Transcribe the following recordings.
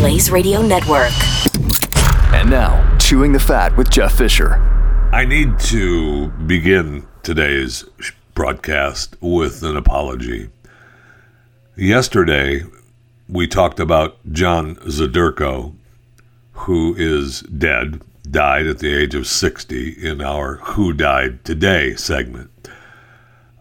Blaze Radio Network. And now, Chewing the Fat with Jeff Fisher. I need to begin today's broadcast with an apology. Yesterday, we talked about John Zderko, who is dead, died at the age of 60 in our Who Died Today segment.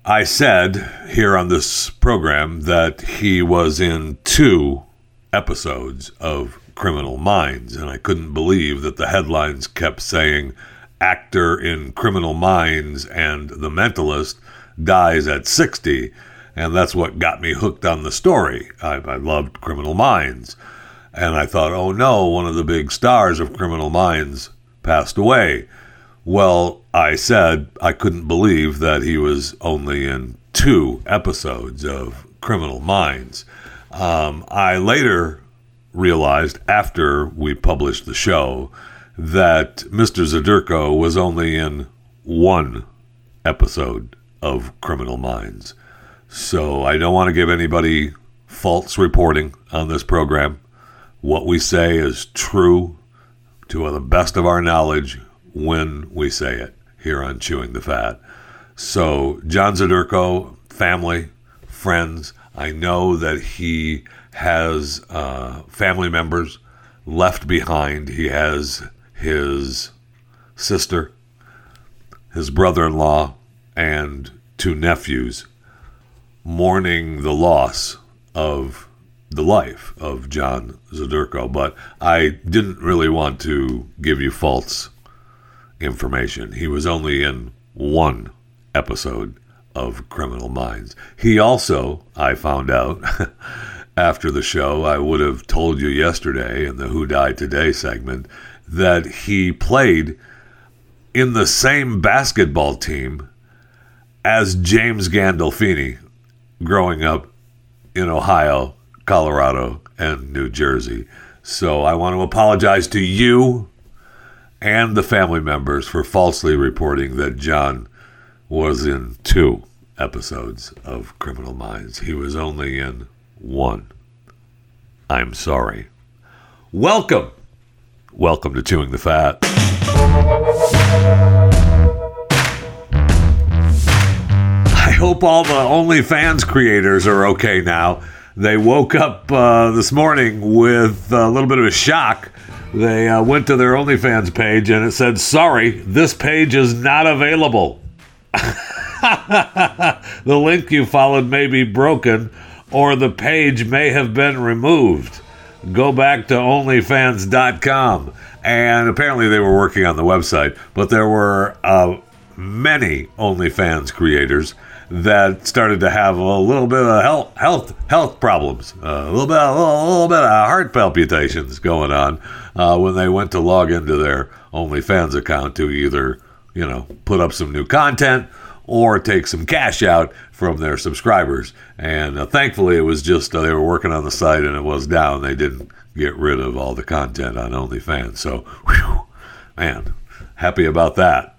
I said here on this program that he was in two episodes of Criminal Minds, and I couldn't believe that the headlines kept saying actor in Criminal Minds and The Mentalist dies at 60, and that's what got me hooked on the story. I, I loved Criminal Minds, and I thought, oh no, one of the big stars of Criminal Minds passed away. Well, I said I couldn't believe that he was only in two episodes of Criminal Minds. Um, I later realized after we published the show that Mr. Zderko was only in one episode of Criminal Minds. So I don't want to give anybody false reporting on this program. What we say is true to the best of our knowledge when we say it here on Chewing the Fat. So, John Zderko, family, friends, I know that he has uh, family members left behind. He has his sister, his brother in law, and two nephews mourning the loss of the life of John Zderko. But I didn't really want to give you false information. He was only in one episode of Criminal Minds. He also, I found out after the show, I would have told you yesterday in the Who Died Today segment, that he played in the same basketball team as James Gandolfini growing up in Ohio, Colorado, and New Jersey. So I want to apologize to you and the family members for falsely reporting that John was in two episodes of Criminal Minds. He was only in one. I'm sorry. Welcome. Welcome to Chewing the Fat. I hope all the OnlyFans creators are okay now. They woke up uh, this morning with a little bit of a shock they uh, went to their OnlyFans page and it said, Sorry, this page is not available. the link you followed may be broken or the page may have been removed. Go back to OnlyFans.com. And apparently they were working on the website, but there were uh, many OnlyFans creators that started to have a little bit of health health health problems, uh, a little bit a little, a little, bit of heart palpitations going on uh, when they went to log into their OnlyFans account to either you know put up some new content or take some cash out from their subscribers. And uh, thankfully, it was just uh, they were working on the site and it was down. They didn't get rid of all the content on OnlyFans. So, whew, man, happy about that.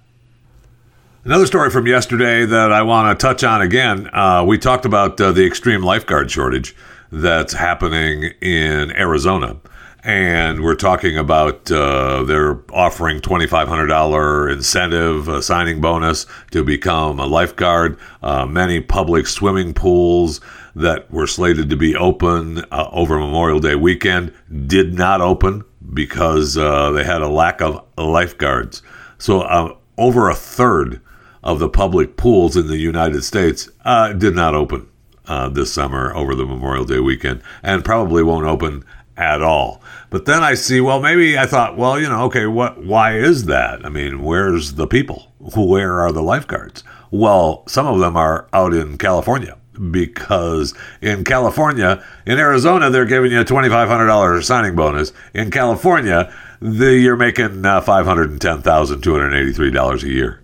Another story from yesterday that I want to touch on again. Uh, we talked about uh, the extreme lifeguard shortage that's happening in Arizona. And we're talking about uh, they're offering $2,500 incentive, a signing bonus to become a lifeguard. Uh, many public swimming pools that were slated to be open uh, over Memorial Day weekend did not open because uh, they had a lack of lifeguards. So, over a third of the public pools in the United States uh, did not open uh, this summer over the Memorial Day weekend and probably won't open at all. But then I see, well, maybe I thought, well, you know, okay, what? Why is that? I mean, where's the people? Where are the lifeguards? Well, some of them are out in California because in California, in Arizona, they're giving you a $2,500 signing bonus. In California, the, you're making uh, $510,283 a year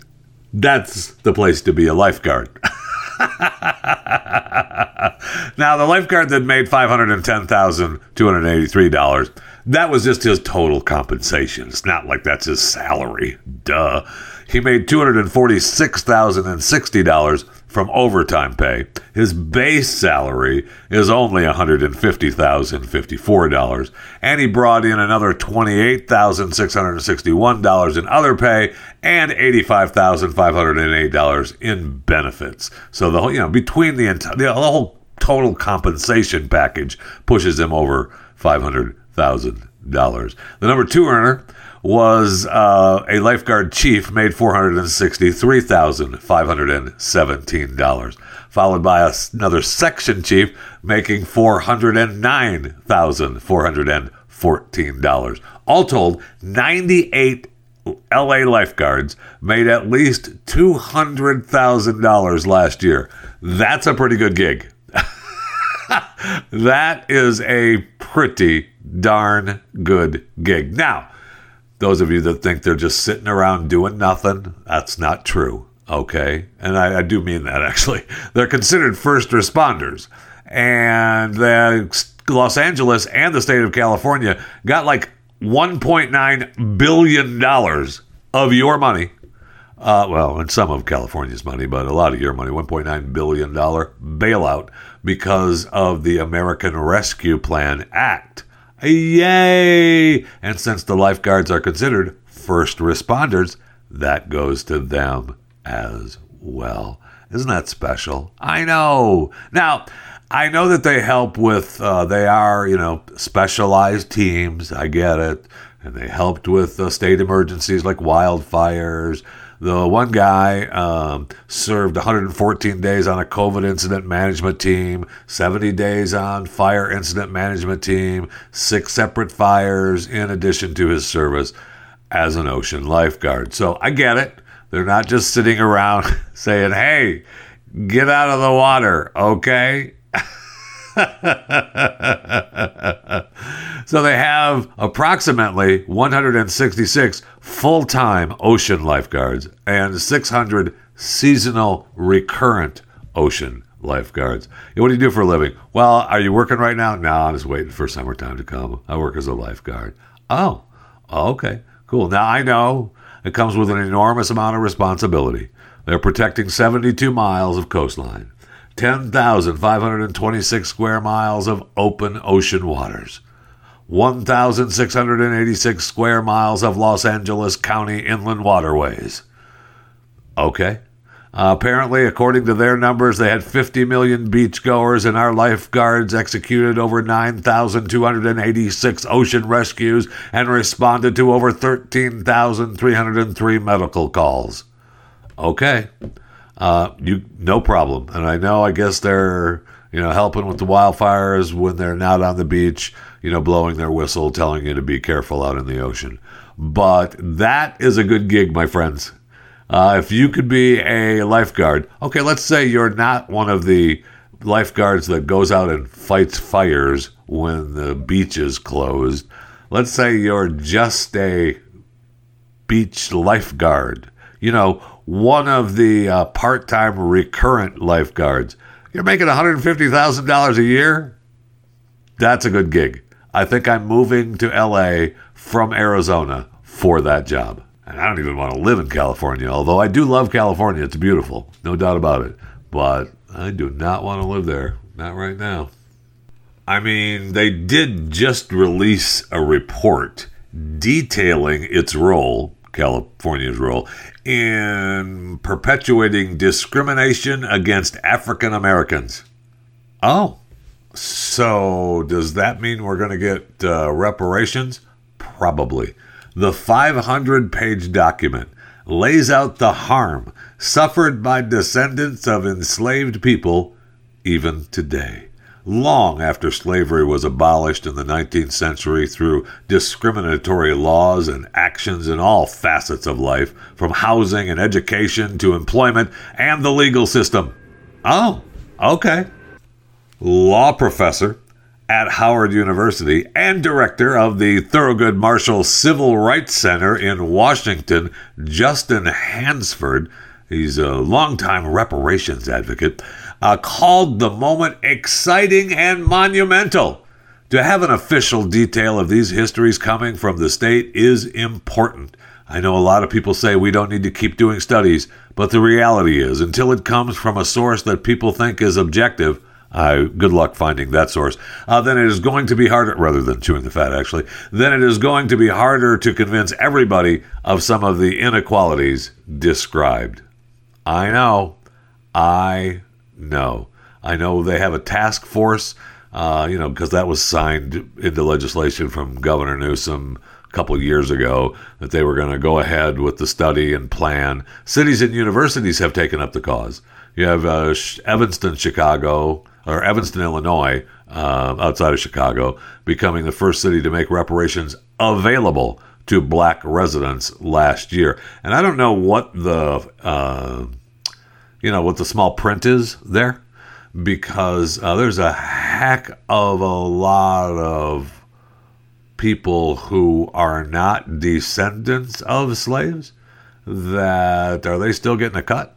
that's the place to be a lifeguard. now, the lifeguard that made $510,283, that was just his total compensation. It's not like that's his salary. Duh. He made $246,060 from overtime pay. His base salary is only $150,054, and he brought in another $28,661 in other pay and $85,508 in benefits. So the whole, you know, between the entire the whole total compensation package pushes him over $500,000. The number 2 earner was uh, a lifeguard chief made $463,517, followed by another section chief making $409,414. All told, 98 LA lifeguards made at least $200,000 last year. That's a pretty good gig. that is a pretty darn good gig. Now, those of you that think they're just sitting around doing nothing, that's not true. Okay. And I, I do mean that actually. They're considered first responders. And the Los Angeles and the state of California got like $1.9 billion of your money. Uh, well, and some of California's money, but a lot of your money, $1.9 billion bailout because of the American Rescue Plan Act. Yay! And since the lifeguards are considered first responders, that goes to them as well. Isn't that special? I know. Now, I know that they help with, uh, they are, you know, specialized teams. I get it. And they helped with uh, state emergencies like wildfires the one guy um, served 114 days on a COVID incident management team, 70 days on fire incident management team, six separate fires in addition to his service as an ocean lifeguard. So I get it. They're not just sitting around saying, hey, get out of the water, okay? so they have approximately 166 full time ocean lifeguards and 600 seasonal recurrent ocean lifeguards. what do you do for a living? Well, are you working right now? No, I'm just waiting for summertime to come. I work as a lifeguard. Oh, okay, cool. Now I know it comes with an enormous amount of responsibility. They're protecting 72 miles of coastline, 10,526 square miles of open ocean waters. 1,686 square miles of Los Angeles County inland waterways. Okay. Uh, apparently, according to their numbers, they had 50 million beachgoers, and our lifeguards executed over 9,286 ocean rescues and responded to over 13,303 medical calls. Okay. Uh, you no problem. And I know, I guess they're you know helping with the wildfires when they're not on the beach you know, blowing their whistle, telling you to be careful out in the ocean. But that is a good gig, my friends. Uh, if you could be a lifeguard, okay, let's say you're not one of the lifeguards that goes out and fights fires when the beach is closed. Let's say you're just a beach lifeguard, you know, one of the uh, part time recurrent lifeguards. You're making $150,000 a year? That's a good gig. I think I'm moving to LA from Arizona for that job. And I don't even want to live in California, although I do love California. It's beautiful, no doubt about it. But I do not want to live there. Not right now. I mean, they did just release a report detailing its role, California's role, in perpetuating discrimination against African Americans. Oh, so, does that mean we're going to get uh, reparations? Probably. The 500 page document lays out the harm suffered by descendants of enslaved people even today. Long after slavery was abolished in the 19th century through discriminatory laws and actions in all facets of life, from housing and education to employment and the legal system. Oh, okay. Law professor at Howard University and director of the Thurgood Marshall Civil Rights Center in Washington, Justin Hansford, he's a longtime reparations advocate, uh, called the moment exciting and monumental. To have an official detail of these histories coming from the state is important. I know a lot of people say we don't need to keep doing studies, but the reality is, until it comes from a source that people think is objective, good luck finding that source. Uh, then it is going to be harder, rather than chewing the fat, actually, then it is going to be harder to convince everybody of some of the inequalities described. I know. I know. I know they have a task force, uh, you know, because that was signed into legislation from Governor Newsom a couple years ago that they were going to go ahead with the study and plan. Cities and universities have taken up the cause. You have uh, Evanston, Chicago, or Evanston, Illinois, uh, outside of Chicago, becoming the first city to make reparations available to black residents last year. And I don't know what the uh, you know what the small print is there because uh, there's a heck of a lot of people who are not descendants of slaves that are they still getting a cut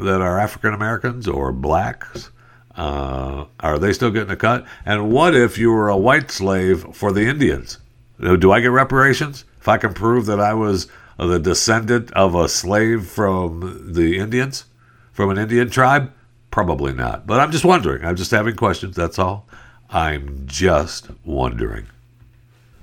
that are African Americans or blacks uh, are they still getting a cut? And what if you were a white slave for the Indians? Do I get reparations if I can prove that I was the descendant of a slave from the Indians, from an Indian tribe? Probably not. But I'm just wondering. I'm just having questions. That's all. I'm just wondering.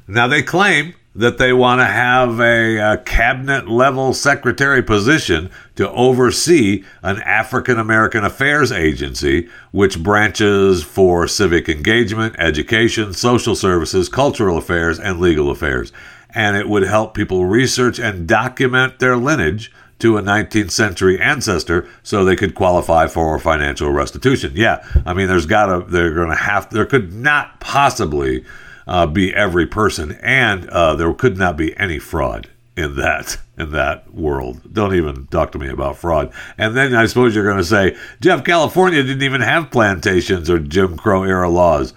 Now, they claim that they want to have a, a cabinet level secretary position to oversee an African American affairs agency, which branches for civic engagement, education, social services, cultural affairs, and legal affairs. And it would help people research and document their lineage to a 19th century ancestor so they could qualify for financial restitution. Yeah, I mean, there's got to, they're to have, there could not possibly uh, be every person, and uh, there could not be any fraud in that in that world. Don't even talk to me about fraud. And then I suppose you're going to say, Jeff, California didn't even have plantations or Jim Crow era laws.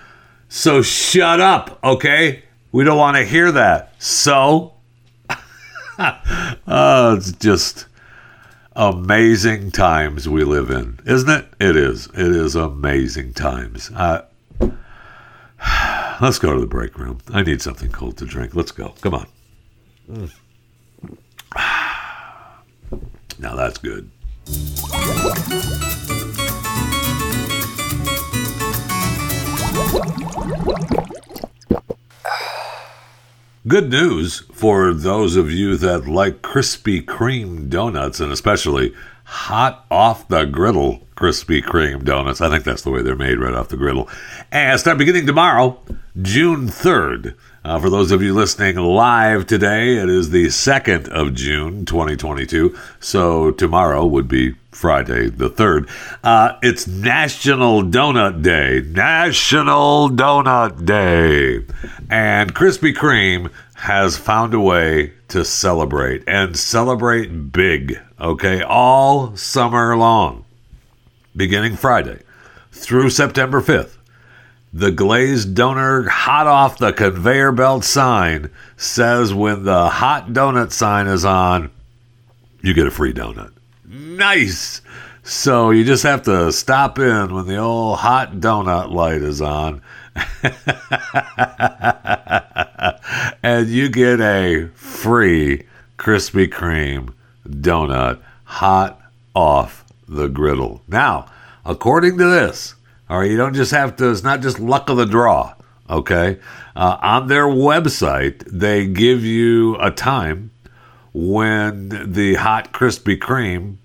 So shut up, okay? We don't want to hear that. So, oh, it's just amazing times we live in, isn't it? It is. It is amazing times. Let's go to the break room. I need something cold to drink. Let's go. Come on. Now that's good. Good news for those of you that like Krispy Kreme donuts and especially hot off the griddle Krispy Kreme donuts. I think that's the way they're made, right off the griddle. And start beginning tomorrow, June 3rd. Uh, for those of you listening live today, it is the 2nd of June, 2022. So tomorrow would be Friday the 3rd. Uh, it's National Donut Day. National Donut Day. And Krispy Kreme has found a way to celebrate and celebrate big, okay, all summer long, beginning Friday through September 5th. The glazed donor hot off the conveyor belt sign says when the hot donut sign is on, you get a free donut. Nice! So you just have to stop in when the old hot donut light is on. and you get a free Krispy Kreme donut hot off the griddle. Now, according to this, all right, you don't just have to, it's not just luck of the draw, okay? Uh, on their website, they give you a time when the hot Krispy Kreme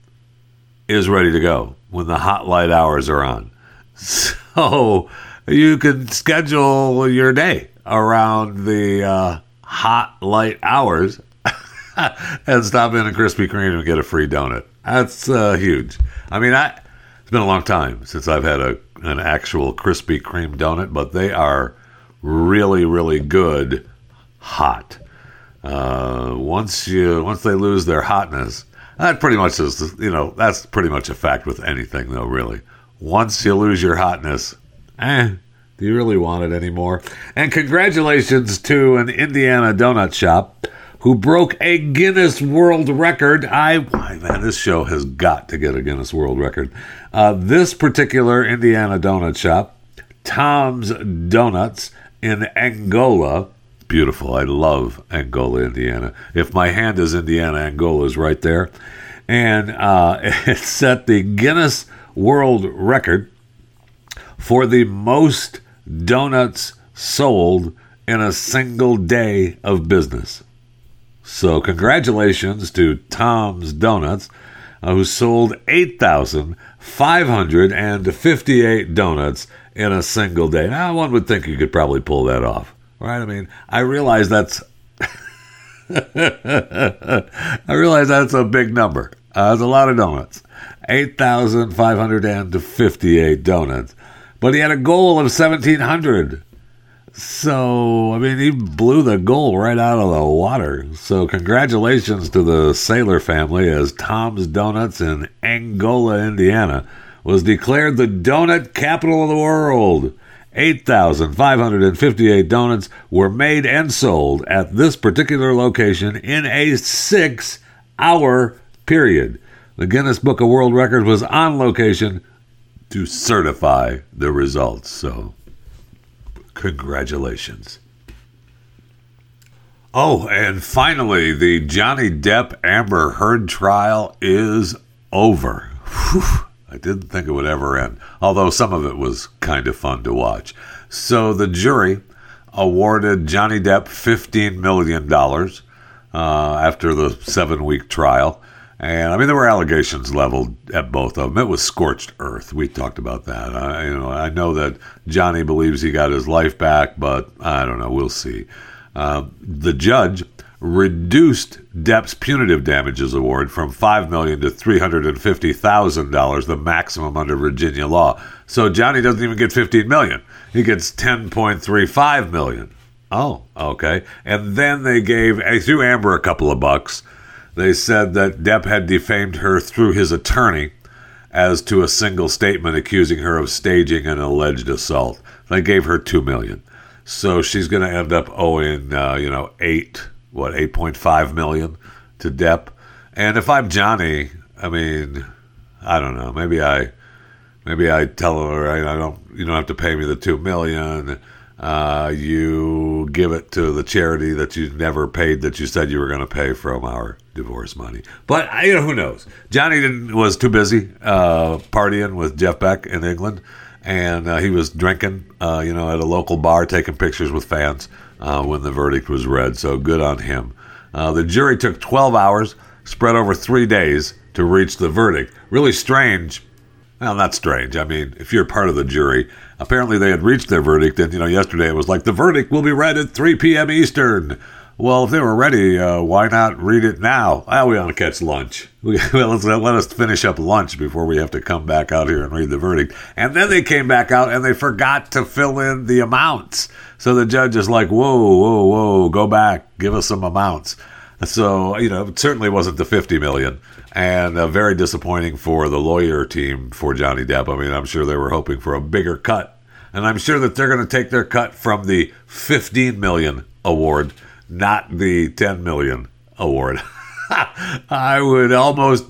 is ready to go, when the hot light hours are on. So you can schedule your day around the uh, hot light hours and stop in a Krispy Kreme and get a free donut. That's uh, huge. I mean, I it's been a long time since I've had a an actual Krispy Kreme donut, but they are really, really good hot. Uh, once you once they lose their hotness, that pretty much is you know that's pretty much a fact with anything though. Really, once you lose your hotness, eh, do you really want it anymore? And congratulations to an Indiana donut shop who broke a Guinness World Record. I, why, man, this show has got to get a Guinness World Record. Uh, this particular Indiana donut shop, Tom's Donuts, in Angola. Beautiful. I love Angola, Indiana. If my hand is Indiana, Angola is right there. And uh, it set the Guinness World Record for the most donuts sold in a single day of business. So, congratulations to Tom's Donuts, uh, who sold 8,558 donuts in a single day. Now, one would think you could probably pull that off, right? I mean, I realize that's. I realize that's a big number. Uh, that's a lot of donuts. 8,558 donuts. But he had a goal of 1,700. So, I mean, he blew the goal right out of the water. So, congratulations to the Sailor family as Tom's Donuts in Angola, Indiana was declared the donut capital of the world. 8,558 donuts were made and sold at this particular location in a six hour period. The Guinness Book of World Records was on location to certify the results. So, Congratulations. Oh, and finally, the Johnny Depp Amber Heard trial is over. Whew, I didn't think it would ever end, although some of it was kind of fun to watch. So the jury awarded Johnny Depp $15 million uh, after the seven week trial. And I mean, there were allegations leveled at both of them. It was scorched earth. We talked about that. I, you know, I know that Johnny believes he got his life back, but I don't know. We'll see. Uh, the judge reduced Depp's punitive damages award from five million to three hundred and fifty thousand dollars, the maximum under Virginia law. So Johnny doesn't even get fifteen million; he gets ten point three five million. Oh, okay. And then they gave they threw Amber a couple of bucks they said that Depp had defamed her through his attorney as to a single statement accusing her of staging an alleged assault. They gave her two million, so she's going to end up owing, uh, you know, eight what eight point five million to Depp. And if I'm Johnny, I mean, I don't know. Maybe I, maybe I tell her I, I don't. You don't have to pay me the two million uh, you give it to the charity that you never paid that you said you were going to pay from our divorce money. But you know who knows? Johnny was too busy uh, partying with Jeff Beck in England, and uh, he was drinking, uh, you know, at a local bar, taking pictures with fans uh, when the verdict was read. So good on him. Uh, the jury took 12 hours, spread over three days, to reach the verdict. Really strange. Well, not strange. I mean, if you're part of the jury, apparently they had reached their verdict, and you know, yesterday it was like the verdict will be read at 3 p.m. Eastern. Well, if they were ready, uh, why not read it now? Well, we want to catch lunch. We, well, let's, let us finish up lunch before we have to come back out here and read the verdict. And then they came back out and they forgot to fill in the amounts. So the judge is like, whoa, whoa, whoa, go back, give us some amounts. So, you know, it certainly wasn't the 50 million and uh, very disappointing for the lawyer team for Johnny Depp. I mean, I'm sure they were hoping for a bigger cut, and I'm sure that they're going to take their cut from the 15 million award, not the 10 million award. I would almost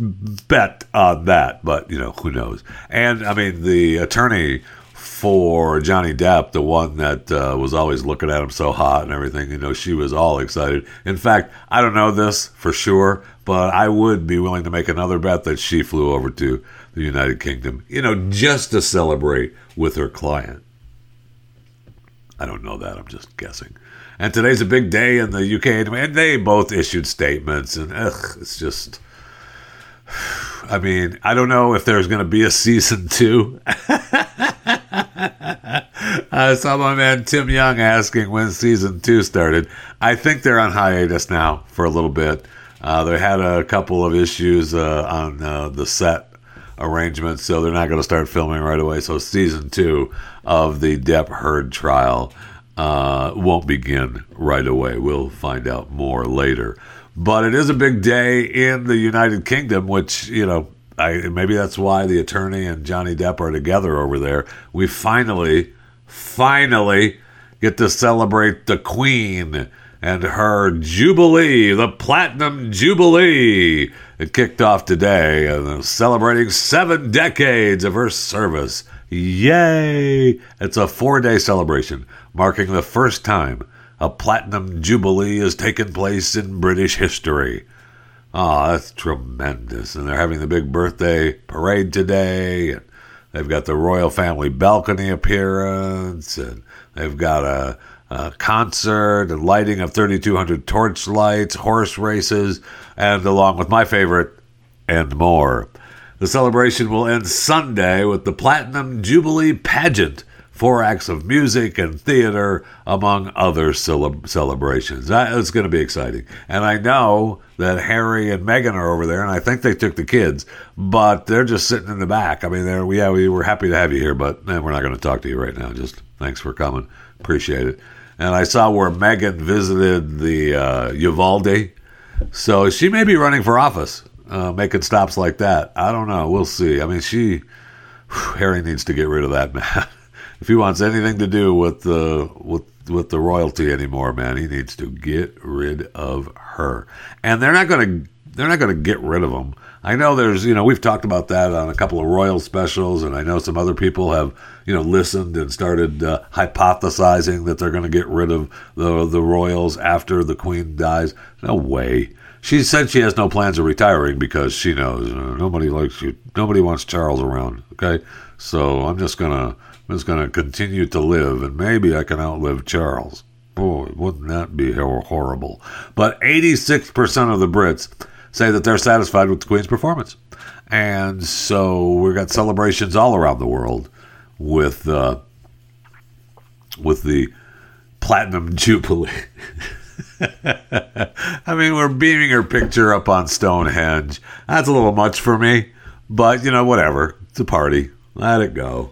bet on that, but you know, who knows? And I mean, the attorney for Johnny Depp, the one that uh, was always looking at him so hot and everything, you know, she was all excited. In fact, I don't know this for sure, but I would be willing to make another bet that she flew over to the United Kingdom, you know, just to celebrate with her client. I don't know that, I'm just guessing. And today's a big day in the UK, and they both issued statements, and ugh, it's just. I mean, I don't know if there's going to be a season two. I saw my man Tim Young asking when season two started. I think they're on hiatus now for a little bit. Uh, they had a couple of issues uh, on uh, the set arrangement, so they're not going to start filming right away. So season two of the Depp Heard trial uh, won't begin right away. We'll find out more later. But it is a big day in the United Kingdom, which you know I, maybe that's why the attorney and Johnny Depp are together over there. We finally, finally get to celebrate the Queen and her Jubilee, the Platinum Jubilee. It kicked off today, uh, celebrating seven decades of her service. Yay! It's a four day celebration marking the first time a platinum jubilee has taken place in British history. Oh, that's tremendous. And they're having the big birthday parade today. And they've got the royal family balcony appearance. And they've got a, a concert and lighting of 3,200 torch lights, horse races, and along with my favorite, and more. The celebration will end Sunday with the Platinum Jubilee pageant four acts of music and theater, among other cele- celebrations. It's going to be exciting. And I know that Harry and Meghan are over there, and I think they took the kids, but they're just sitting in the back. I mean, they're, yeah, we were happy to have you here, but man, we're not going to talk to you right now. Just thanks for coming. Appreciate it. And I saw where Meghan visited the uh, Uvalde. So she may be running for office, uh, making stops like that. I don't know. We'll see. I mean, she, Harry needs to get rid of that man if he wants anything to do with the with with the royalty anymore, man, he needs to get rid of her. And they're not going to they're not going to get rid of him. I know there's, you know, we've talked about that on a couple of royal specials, and I know some other people have, you know, listened and started uh, hypothesizing that they're going to get rid of the the royals after the queen dies. No way. She said she has no plans of retiring because she knows uh, nobody likes you. Nobody wants Charles around. Okay, so I'm just gonna is going to continue to live, and maybe I can outlive Charles. Boy, wouldn't that be horrible? But 86% of the Brits say that they're satisfied with the Queen's performance. And so we've got celebrations all around the world with uh, with the Platinum Jubilee. I mean, we're beaming her picture up on Stonehenge. That's a little much for me, but you know, whatever. It's a party. Let it go.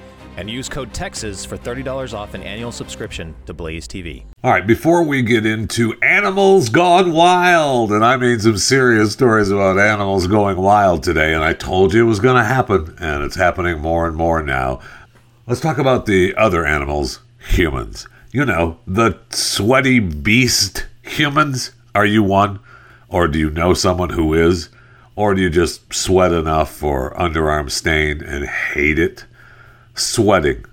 and use code TEXAS for $30 off an annual subscription to Blaze TV. All right, before we get into animals gone wild, and I mean some serious stories about animals going wild today, and I told you it was going to happen, and it's happening more and more now. Let's talk about the other animals, humans. You know, the sweaty beast humans. Are you one? Or do you know someone who is? Or do you just sweat enough for underarm stain and hate it? Sweating,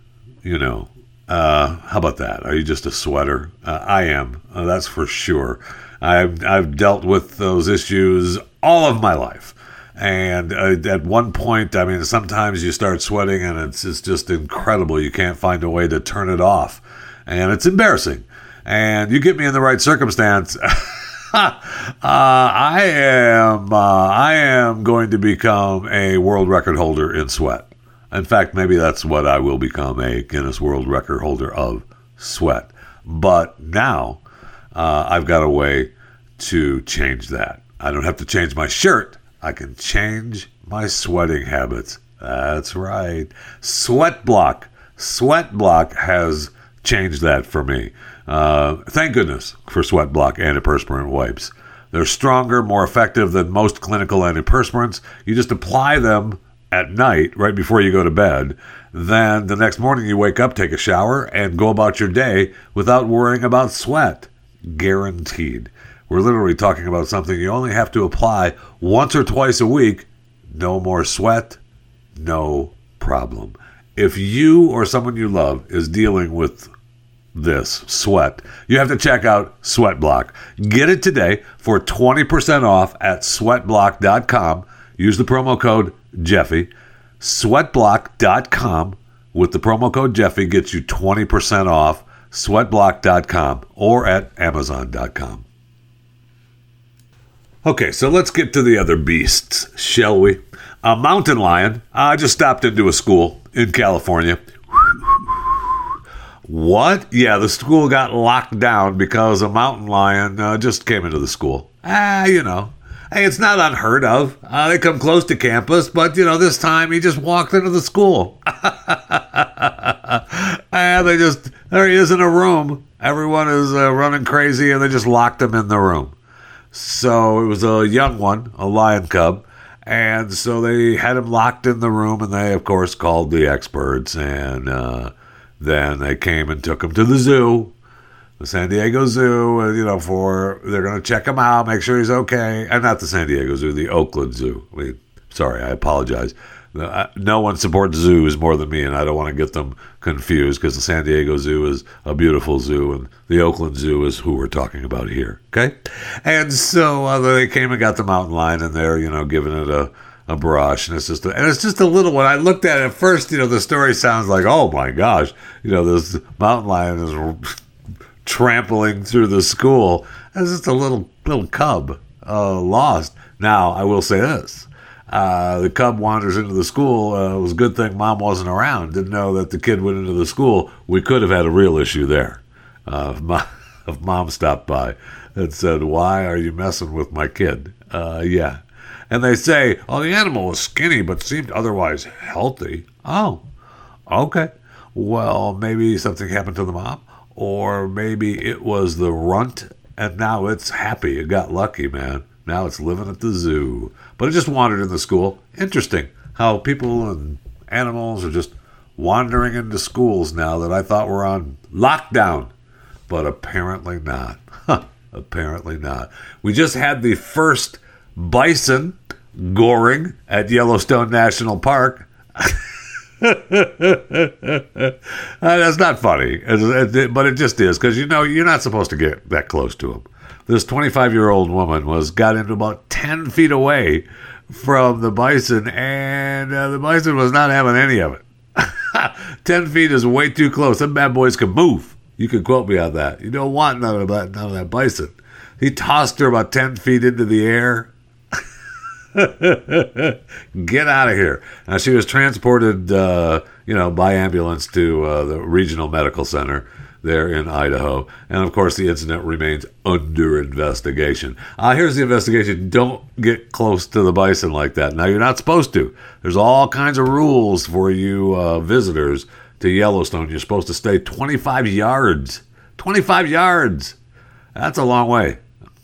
you know. Uh, how about that? Are you just a sweater? Uh, I am. Uh, that's for sure. I've I've dealt with those issues all of my life, and uh, at one point, I mean, sometimes you start sweating, and it's it's just incredible. You can't find a way to turn it off, and it's embarrassing. And you get me in the right circumstance. uh, I am uh, I am going to become a world record holder in sweat. In fact, maybe that's what I will become a Guinness World Record holder of sweat. But now uh, I've got a way to change that. I don't have to change my shirt, I can change my sweating habits. That's right. Sweat Block. Sweat Block has changed that for me. Uh, thank goodness for Sweat Block antiperspirant wipes. They're stronger, more effective than most clinical antiperspirants. You just apply them at night, right before you go to bed, then the next morning you wake up, take a shower, and go about your day without worrying about sweat. Guaranteed. We're literally talking about something you only have to apply once or twice a week. No more sweat, no problem. If you or someone you love is dealing with this sweat, you have to check out Sweatblock. Get it today for 20% off at sweatblock.com. Use the promo code Jeffy. Sweatblock.com with the promo code Jeffy gets you 20% off. Sweatblock.com or at Amazon.com. Okay, so let's get to the other beasts, shall we? A mountain lion. I just stopped into a school in California. What? Yeah, the school got locked down because a mountain lion uh, just came into the school. Ah, you know. Hey, it's not unheard of. Uh, they come close to campus, but, you know, this time he just walked into the school. and they just, there he is in a room. Everyone is uh, running crazy, and they just locked him in the room. So it was a young one, a lion cub. And so they had him locked in the room, and they, of course, called the experts. And uh, then they came and took him to the zoo, the San Diego Zoo, uh, you know, for they're going to check him out, make sure he's okay. And not the San Diego Zoo, the Oakland Zoo. I mean, sorry, I apologize. Uh, no one supports zoos more than me, and I don't want to get them confused because the San Diego Zoo is a beautiful zoo, and the Oakland Zoo is who we're talking about here. Okay, and so uh, they came and got the mountain lion, and they're you know giving it a a brush, and it's just a, and it's just a little one. I looked at it at first, you know, the story sounds like oh my gosh, you know, this mountain lion is trampling through the school. as just a little little cub uh, lost. Now I will say this uh, the cub wanders into the school. Uh, it was a good thing mom wasn't around. Didn't know that the kid went into the school. We could have had a real issue there. Uh, if, mom, if mom stopped by and said, "Why are you messing with my kid?" Uh, yeah, and they say, "Oh, the animal was skinny but seemed otherwise healthy." Oh, okay. Well, maybe something happened to the mom, or maybe it was the runt, and now it's happy. It got lucky, man. Now it's living at the zoo. But it just wandered in the school. Interesting how people and animals are just wandering into schools now that I thought were on lockdown. But apparently not. apparently not. We just had the first bison goring at Yellowstone National Park. That's not funny, but it just is because you know you're not supposed to get that close to them this 25 year old woman was got into about 10 feet away from the bison, and uh, the bison was not having any of it. 10 feet is way too close. Them bad boys can move. You can quote me on that. You don't want none of that, none of that bison. He tossed her about 10 feet into the air. Get out of here. Now, she was transported, uh, you know, by ambulance to uh, the regional medical center there in Idaho. And of course, the incident remains under investigation. Uh, here's the investigation don't get close to the bison like that. Now, you're not supposed to. There's all kinds of rules for you uh, visitors to Yellowstone. You're supposed to stay 25 yards. 25 yards. That's a long way.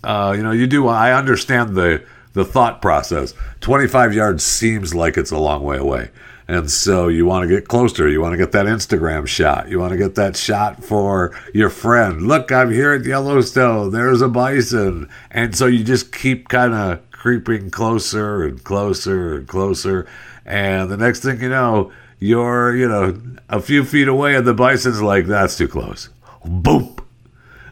Uh, you know, you do. I understand the the thought process. 25 yards seems like it's a long way away. And so you want to get closer. You want to get that Instagram shot. You want to get that shot for your friend. Look, I'm here at Yellowstone. There's a bison. And so you just keep kind of creeping closer and closer and closer. And the next thing you know, you're, you know, a few feet away and the bison's like, that's too close. Boom.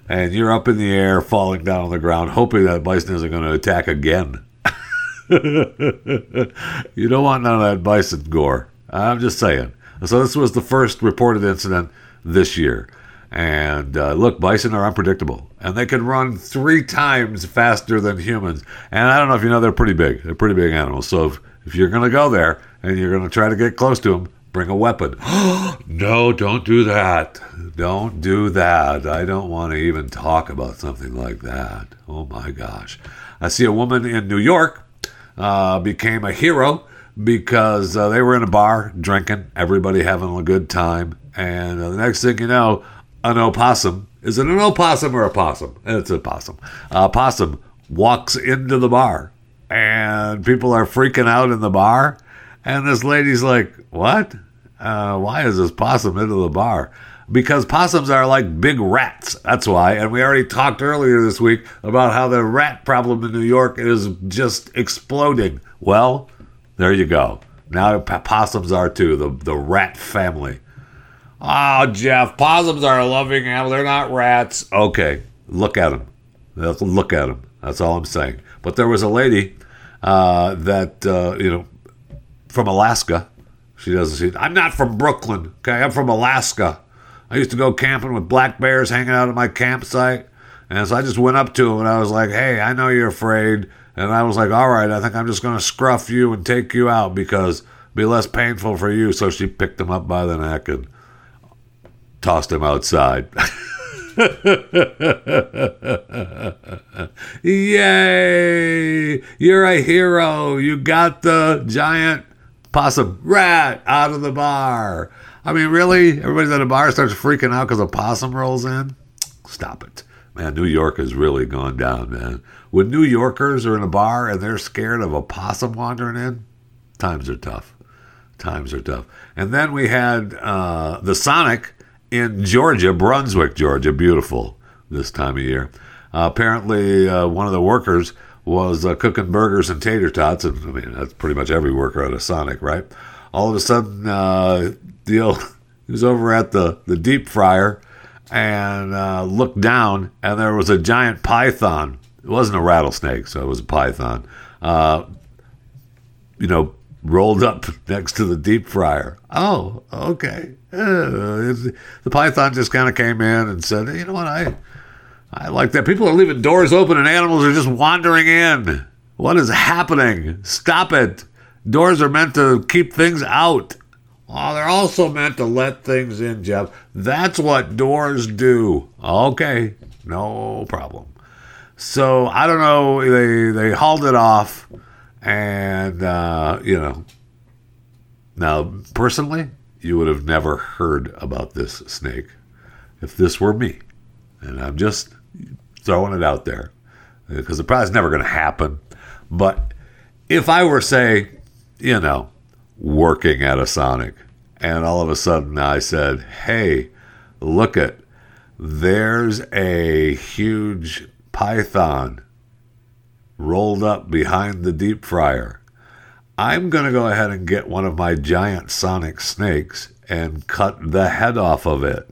And you're up in the air, falling down on the ground, hoping that bison isn't going to attack again. you don't want none of that bison gore. I'm just saying. So this was the first reported incident this year. And uh, look, bison are unpredictable, and they can run three times faster than humans. And I don't know if you know, they're pretty big. They're pretty big animals. So if, if you're going to go there and you're going to try to get close to them, bring a weapon. no, don't do that. Don't do that. I don't want to even talk about something like that. Oh my gosh. I see a woman in New York uh, became a hero because uh, they were in a bar drinking, everybody having a good time. And uh, the next thing you know, an opossum is it an opossum or a possum? It's a possum. A possum walks into the bar, and people are freaking out in the bar. And this lady's like, What? Uh, why is this possum into the bar? Because possums are like big rats. That's why. And we already talked earlier this week about how the rat problem in New York is just exploding. Well, there you go. Now possums are too, the, the rat family. Oh, Jeff, possums are a loving animal. They're not rats. Okay, look at them. Look at them. That's all I'm saying. But there was a lady uh, that, uh, you know, from Alaska. She doesn't see. I'm not from Brooklyn. Okay, I'm from Alaska. I used to go camping with black bears hanging out at my campsite. And so I just went up to him and I was like, hey, I know you're afraid. And I was like, all right, I think I'm just going to scruff you and take you out because it'll be less painful for you. So she picked him up by the neck and tossed him outside. Yay! You're a hero. You got the giant possum rat out of the bar. I mean, really? Everybody at a bar starts freaking out because a possum rolls in? Stop it. Man, New York has really gone down, man. When New Yorkers are in a bar and they're scared of a possum wandering in, times are tough. Times are tough. And then we had uh, the Sonic in Georgia, Brunswick, Georgia. Beautiful this time of year. Uh, apparently, uh, one of the workers was uh, cooking burgers and tater tots, and I mean that's pretty much every worker at a Sonic, right? All of a sudden, uh, old, he was over at the the deep fryer and uh, looked down, and there was a giant python. It wasn't a rattlesnake, so it was a python. Uh, you know, rolled up next to the deep fryer. Oh, okay. Uh, the python just kind of came in and said, "You know what? I I like that. People are leaving doors open and animals are just wandering in. What is happening? Stop it. Doors are meant to keep things out. Oh, they're also meant to let things in, Jeff. That's what doors do. Okay, no problem. So I don't know. They they hauled it off, and uh, you know. Now, personally, you would have never heard about this snake if this were me, and I'm just throwing it out there because the probably never going to happen. But if I were, say, you know, working at a Sonic, and all of a sudden I said, "Hey, look at there's a huge python rolled up behind the deep fryer. I'm going to go ahead and get one of my giant sonic snakes and cut the head off of it.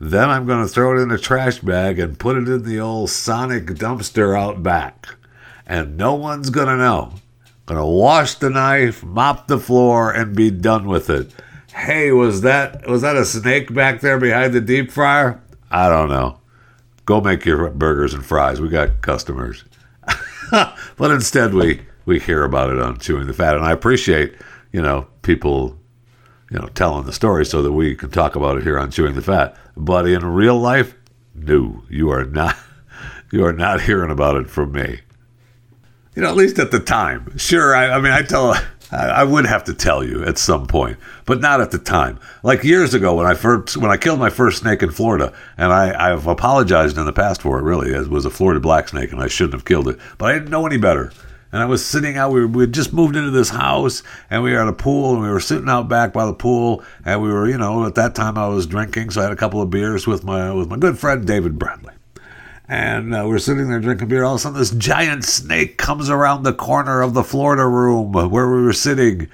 Then I'm going to throw it in a trash bag and put it in the old sonic dumpster out back. And no one's going to know. To wash the knife, mop the floor and be done with it. Hey, was that was that a snake back there behind the deep fryer? I don't know. Go make your burgers and fries. We got customers. but instead we we hear about it on chewing the fat and i appreciate you know people you know telling the story so that we can talk about it here on chewing the fat but in real life no you are not you are not hearing about it from me you know at least at the time sure i, I mean i tell I would have to tell you at some point, but not at the time. Like years ago, when I first when I killed my first snake in Florida, and I, I've apologized in the past for it. Really, it was a Florida black snake, and I shouldn't have killed it, but I didn't know any better and I was sitting out. We, were, we had just moved into this house, and we were at a pool, and we were sitting out back by the pool, and we were, you know, at that time I was drinking, so I had a couple of beers with my with my good friend David Bradley, and uh, we are sitting there drinking beer. All of a sudden, this giant snake comes around the corner of the Florida room where we were sitting,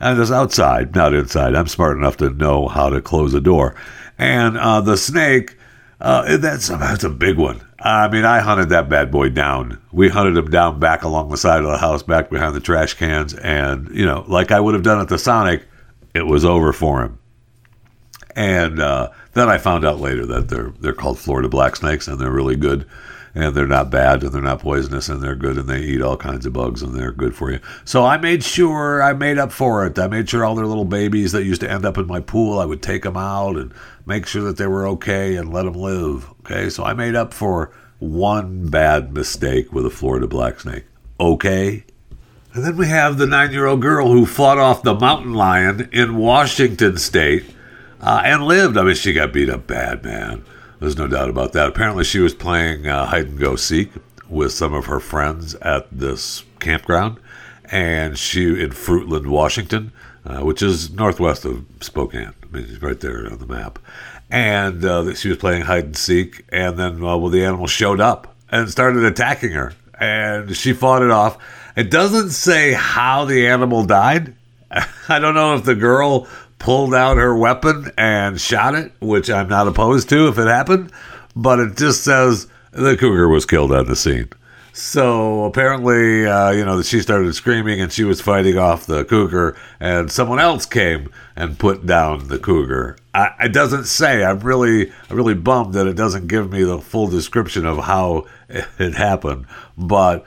and it's outside, not inside. I'm smart enough to know how to close a door, and uh, the snake. Uh, that's that's a big one. I mean, I hunted that bad boy down. We hunted him down back along the side of the house, back behind the trash cans, and you know, like I would have done at the Sonic, it was over for him. And uh, then I found out later that they're they're called Florida black snakes, and they're really good, and they're not bad, and they're not poisonous, and they're good, and they eat all kinds of bugs, and they're good for you. So I made sure I made up for it. I made sure all their little babies that used to end up in my pool, I would take them out and make sure that they were okay and let them live. Okay, so I made up for one bad mistake with a Florida black snake. Okay. And then we have the nine year old girl who fought off the mountain lion in Washington state uh, and lived. I mean, she got beat up bad, man. There's no doubt about that. Apparently, she was playing uh, hide and go seek with some of her friends at this campground, and she in Fruitland, Washington, uh, which is northwest of Spokane. I mean, it's right there on the map. And uh, she was playing hide and seek, and then uh, well, the animal showed up and started attacking her, and she fought it off. It doesn't say how the animal died. I don't know if the girl pulled out her weapon and shot it, which I'm not opposed to if it happened, but it just says the cougar was killed on the scene. So apparently, uh, you know, she started screaming and she was fighting off the cougar, and someone else came and put down the cougar. I, it doesn't say. I'm really, I'm really bummed that it doesn't give me the full description of how it happened. But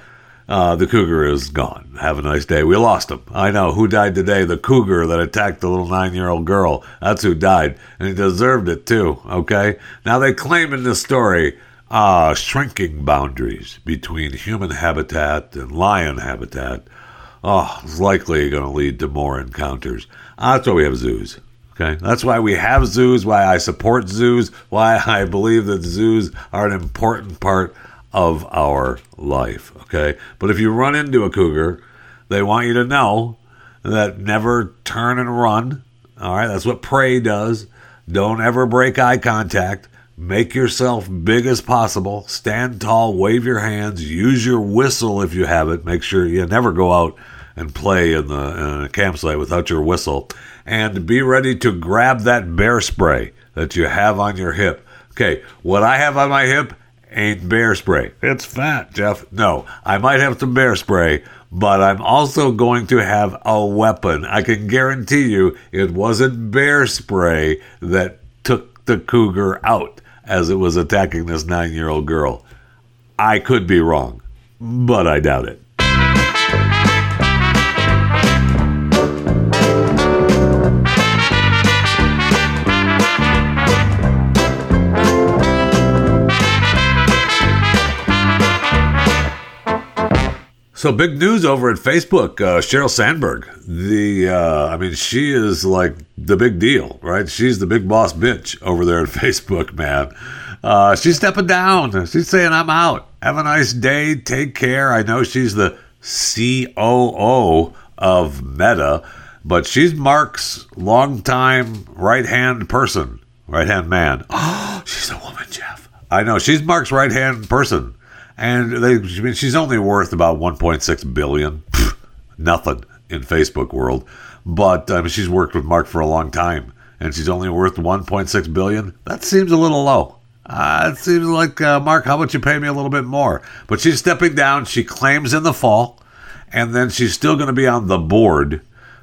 uh, the cougar is gone. Have a nice day. We lost him. I know who died today. The cougar that attacked the little nine-year-old girl. That's who died, and he deserved it too. Okay. Now they claim in this story uh, shrinking boundaries between human habitat and lion habitat. Oh, is likely going to lead to more encounters. Uh, that's why we have zoos. Okay, that's why we have zoos. Why I support zoos. Why I believe that zoos are an important part of our life. Okay, but if you run into a cougar, they want you to know that never turn and run. All right, that's what prey does. Don't ever break eye contact. Make yourself big as possible. Stand tall, wave your hands, use your whistle if you have it. Make sure you never go out and play in, the, in campsite without your whistle. And be ready to grab that bear spray that you have on your hip. Okay, what I have on my hip ain't bear spray. It's fat, Jeff. No, I might have some bear spray, but I'm also going to have a weapon. I can guarantee you it wasn't bear spray that took the cougar out as it was attacking this nine year old girl. I could be wrong, but I doubt it. So big news over at Facebook. Uh, Sheryl Sandberg, the uh, I mean, she is like the big deal, right? She's the big boss bitch over there at Facebook, man. Uh, she's stepping down. She's saying, "I'm out. Have a nice day. Take care." I know she's the COO of Meta, but she's Mark's longtime right hand person, right hand man. Oh, she's a woman, Jeff. I know she's Mark's right hand person and they, I mean, she's only worth about 1.6 billion, Pfft, nothing in Facebook world. But I mean, she's worked with Mark for a long time, and she's only worth 1.6 billion. That seems a little low. Uh, it seems like uh, Mark, how about you pay me a little bit more? But she's stepping down. She claims in the fall, and then she's still going to be on the board.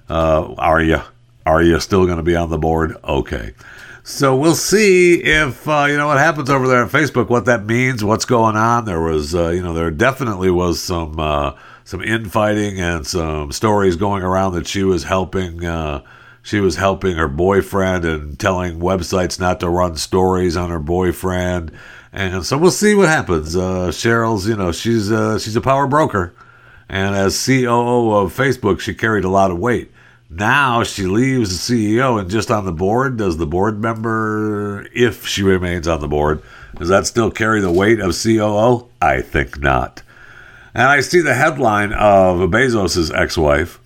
Uh, are you? Are you still going to be on the board? Okay. So we'll see if uh, you know what happens over there on Facebook, what that means, what's going on. There was, uh, you know, there definitely was some uh, some infighting and some stories going around that she was helping. Uh, she was helping her boyfriend and telling websites not to run stories on her boyfriend, and so we'll see what happens. Uh, Sheryl's, you know, she's uh, she's a power broker, and as COO of Facebook, she carried a lot of weight. Now she leaves the CEO and just on the board. Does the board member, if she remains on the board, does that still carry the weight of COO? I think not. And I see the headline of Bezos' ex-wife,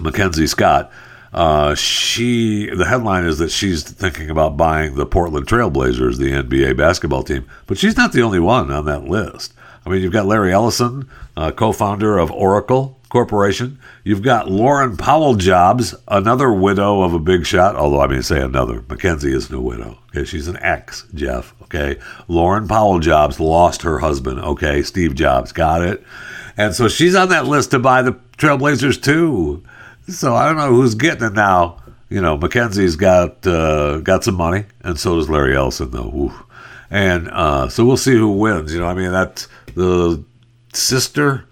Mackenzie Scott. Uh, she the headline is that she's thinking about buying the Portland Trailblazers, the NBA basketball team, but she's not the only one on that list. I mean, you've got Larry Ellison, uh, co-founder of Oracle, Corporation. You've got Lauren Powell Jobs, another widow of a big shot, although I mean, say another. Mackenzie isn't a widow. Okay, she's an ex, Jeff. Okay, Lauren Powell Jobs lost her husband. Okay, Steve Jobs, got it. And so she's on that list to buy the Trailblazers too. So I don't know who's getting it now. You know, Mackenzie's got uh, got some money, and so does Larry Ellison, though. Ooh. And uh, so we'll see who wins. You know, I mean, that's the sister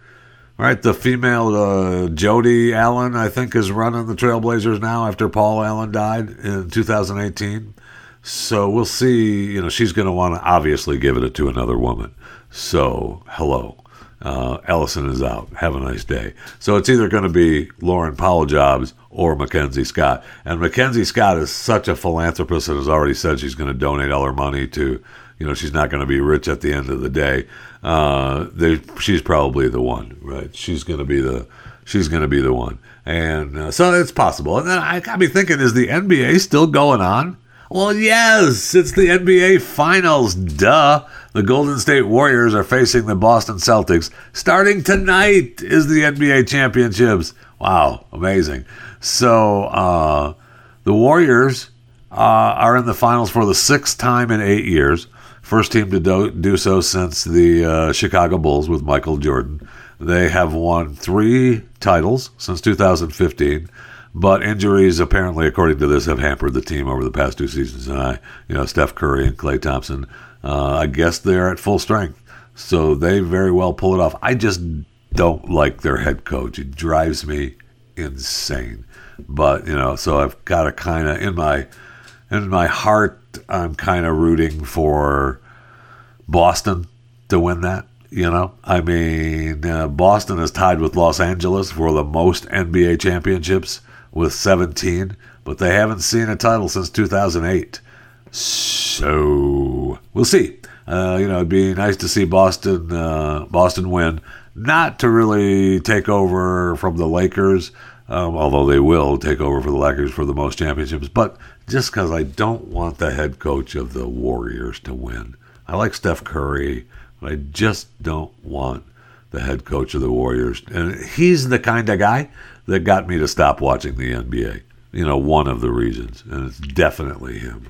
right? The female uh, Jody Allen, I think, is running the Trailblazers now after Paul Allen died in 2018. So we'll see. You know, she's going to want to obviously give it to another woman. So hello. Uh, Ellison is out. Have a nice day. So it's either going to be Lauren Powell Jobs or Mackenzie Scott. And Mackenzie Scott is such a philanthropist and has already said she's going to donate all her money to, you know, she's not going to be rich at the end of the day uh, they, she's probably the one, right? She's going to be the she's going to be the one, and uh, so it's possible. And then I got me thinking: Is the NBA still going on? Well, yes, it's the NBA Finals. Duh. The Golden State Warriors are facing the Boston Celtics. Starting tonight is the NBA Championships. Wow, amazing. So, uh, The Warriors uh, are in the finals for the sixth time in eight years. First team to do, do so since the uh, Chicago Bulls with Michael Jordan. They have won three titles since 2015, but injuries apparently, according to this, have hampered the team over the past two seasons. And I, you know, Steph Curry and Klay Thompson, uh, I guess they're at full strength, so they very well pull it off. I just don't like their head coach. It drives me insane. But you know, so I've got to kind of in my in my heart, I'm kind of rooting for Boston to win that. You know, I mean, uh, Boston is tied with Los Angeles for the most NBA championships with 17, but they haven't seen a title since 2008. So we'll see. Uh, you know, it'd be nice to see Boston uh, Boston win, not to really take over from the Lakers, um, although they will take over for the Lakers for the most championships, but just because I don't want the head coach of the Warriors to win. I like Steph Curry, but I just don't want the head coach of the Warriors. And he's the kind of guy that got me to stop watching the NBA. You know, one of the reasons, and it's definitely him.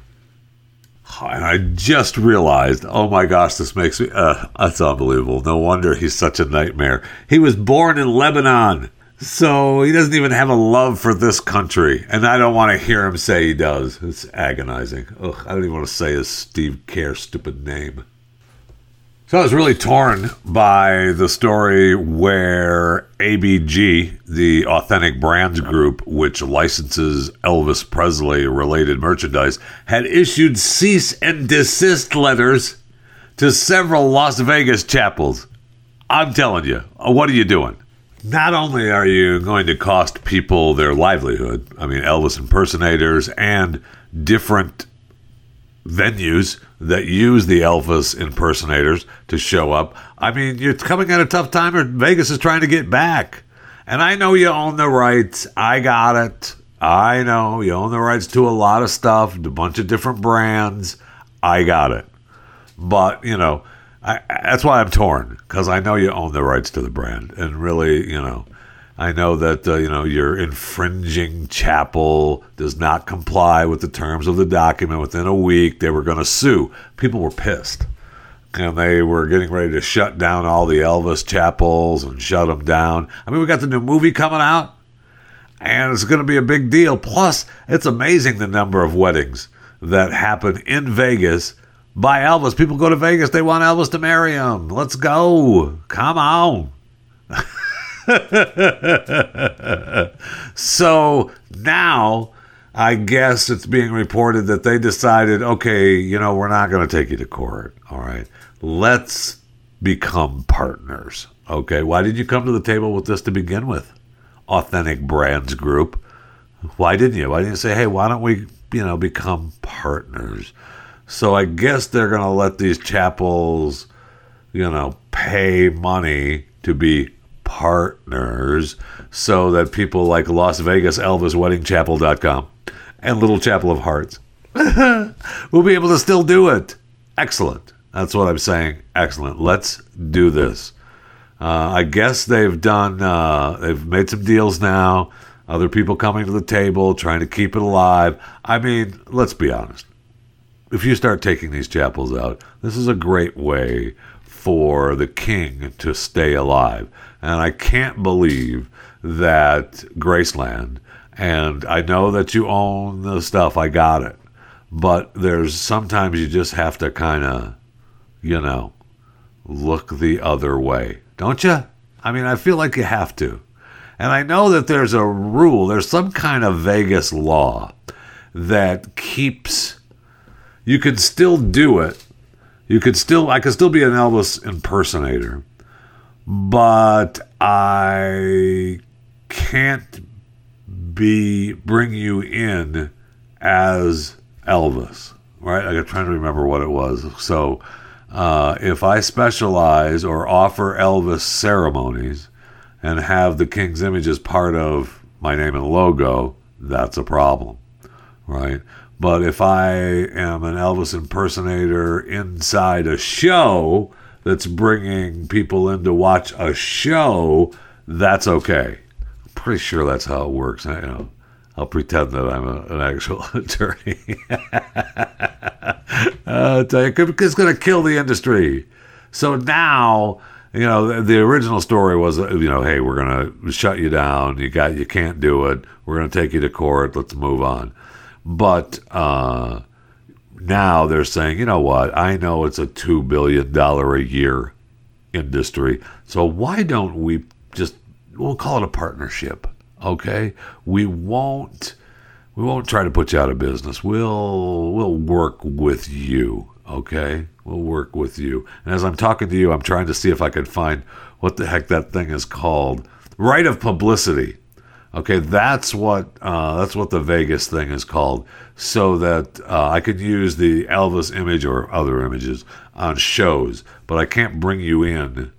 And I just realized, oh my gosh, this makes me, uh, that's unbelievable. No wonder he's such a nightmare. He was born in Lebanon, so he doesn't even have a love for this country. And I don't want to hear him say he does. It's agonizing. Ugh, I don't even want to say his Steve Kerr stupid name. So I was really torn by the story where ABG, the Authentic Brands Group, which licenses Elvis Presley related merchandise, had issued cease and desist letters to several Las Vegas chapels. I'm telling you, what are you doing? Not only are you going to cost people their livelihood, I mean, Elvis impersonators and different venues that use the Elvis impersonators to show up. I mean, you're coming at a tough time, or Vegas is trying to get back. And I know you own the rights. I got it. I know you own the rights to a lot of stuff, a bunch of different brands. I got it. But, you know, I, that's why I'm torn because I know you own the rights to the brand. And really, you know, I know that uh, you know your infringing chapel does not comply with the terms of the document. Within a week, they were going to sue. People were pissed, and they were getting ready to shut down all the Elvis chapels and shut them down. I mean, we got the new movie coming out, and it's going to be a big deal. Plus, it's amazing the number of weddings that happen in Vegas by Elvis. People go to Vegas; they want Elvis to marry them. Let's go! Come on. so now I guess it's being reported that they decided, okay, you know, we're not going to take you to court. All right. Let's become partners. Okay. Why did you come to the table with this to begin with? Authentic Brands Group. Why didn't you? Why didn't you say, hey, why don't we, you know, become partners? So I guess they're going to let these chapels, you know, pay money to be partners so that people like Las Vegas Elvis Wedding Chapel.com and Little Chapel of Hearts will be able to still do it. Excellent. That's what I'm saying. Excellent. Let's do this. Uh, I guess they've done, uh, they've made some deals now. Other people coming to the table, trying to keep it alive. I mean, let's be honest. If you start taking these chapels out, this is a great way for the king to stay alive. And I can't believe that Graceland, and I know that you own the stuff, I got it. But there's sometimes you just have to kind of, you know, look the other way, don't you? I mean, I feel like you have to. And I know that there's a rule, there's some kind of Vegas law that keeps, you could still do it. You could still, I could still be an Elvis impersonator but I can't be bring you in as Elvis, right? I'm trying to remember what it was. So, uh, if I specialize or offer Elvis ceremonies and have the King's image as part of my name and logo, that's a problem, right? But if I am an Elvis impersonator inside a show, that's bringing people in to watch a show, that's okay. I'm pretty sure that's how it works. I, you know, I'll pretend that I'm a, an actual attorney. uh, it's going to kill the industry. So now, you know, the, the original story was, you know, hey, we're going to shut you down. You got, you can't do it. We're going to take you to court. Let's move on. But uh, now they're saying, you know what? I know it's a two billion dollar a year industry. So why don't we just we'll call it a partnership? Okay, we won't we won't try to put you out of business. We'll we'll work with you. Okay, we'll work with you. And as I'm talking to you, I'm trying to see if I can find what the heck that thing is called. Right of publicity. Okay, that's what uh, that's what the Vegas thing is called, so that uh, I could use the Elvis image or other images on shows, but I can't bring you in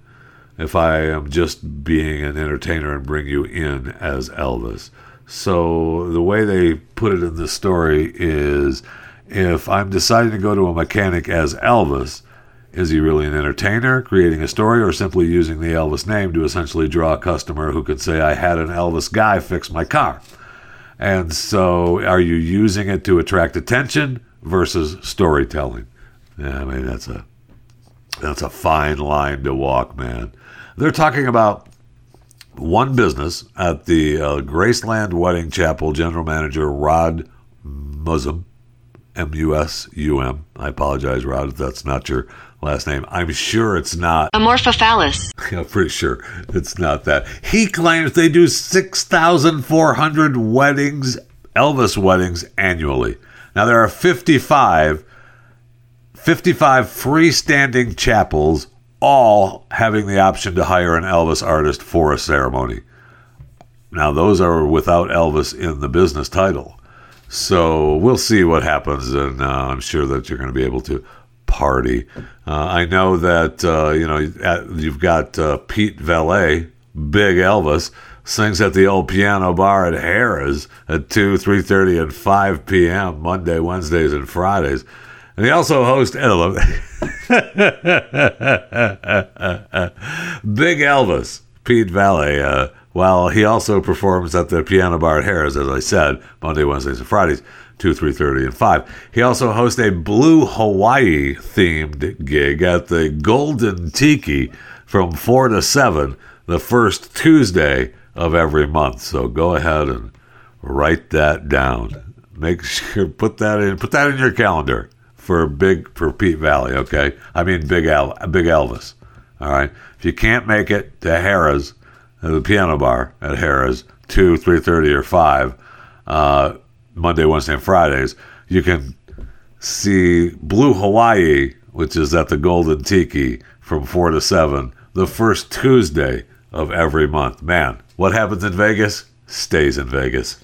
if I am just being an entertainer and bring you in as Elvis. So the way they put it in the story is, if I'm deciding to go to a mechanic as Elvis, is he really an entertainer, creating a story, or simply using the Elvis name to essentially draw a customer who could say, I had an Elvis guy fix my car? And so, are you using it to attract attention versus storytelling? Yeah, I mean, that's a that's a fine line to walk, man. They're talking about one business at the uh, Graceland Wedding Chapel general manager Rod Musum, M U S U M. I apologize, Rod, if that's not your last name. I'm sure it's not. Amorphophallus. I'm pretty sure it's not that. He claims they do 6,400 weddings, Elvis weddings, annually. Now, there are 55, 55 freestanding chapels, all having the option to hire an Elvis artist for a ceremony. Now, those are without Elvis in the business title. So we'll see what happens, and uh, I'm sure that you're going to be able to party. Uh, I know that uh, you know you've got uh, Pete Vallee, Big Elvis, sings at the old piano bar at Harrah's at two, three thirty, and five p.m. Monday, Wednesdays, and Fridays. And he also hosts Big Elvis, Pete Vallee. Uh, while he also performs at the piano bar at Harrah's, as I said, Monday, Wednesdays, and Fridays. 2, 3.30, and 5. He also hosts a Blue Hawaii themed gig at the Golden Tiki from 4 to 7, the first Tuesday of every month. So go ahead and write that down. Make sure put that in put that in your calendar for big for Pete Vallee, okay? I mean Big Al, Big Elvis. All right. If you can't make it to Harrah's, uh, the piano bar at Harrah's, two, three thirty, or five, uh, Monday, Wednesday, and Fridays, you can see Blue Hawaii, which is at the Golden Tiki from 4 to 7, the first Tuesday of every month. Man, what happens in Vegas stays in Vegas.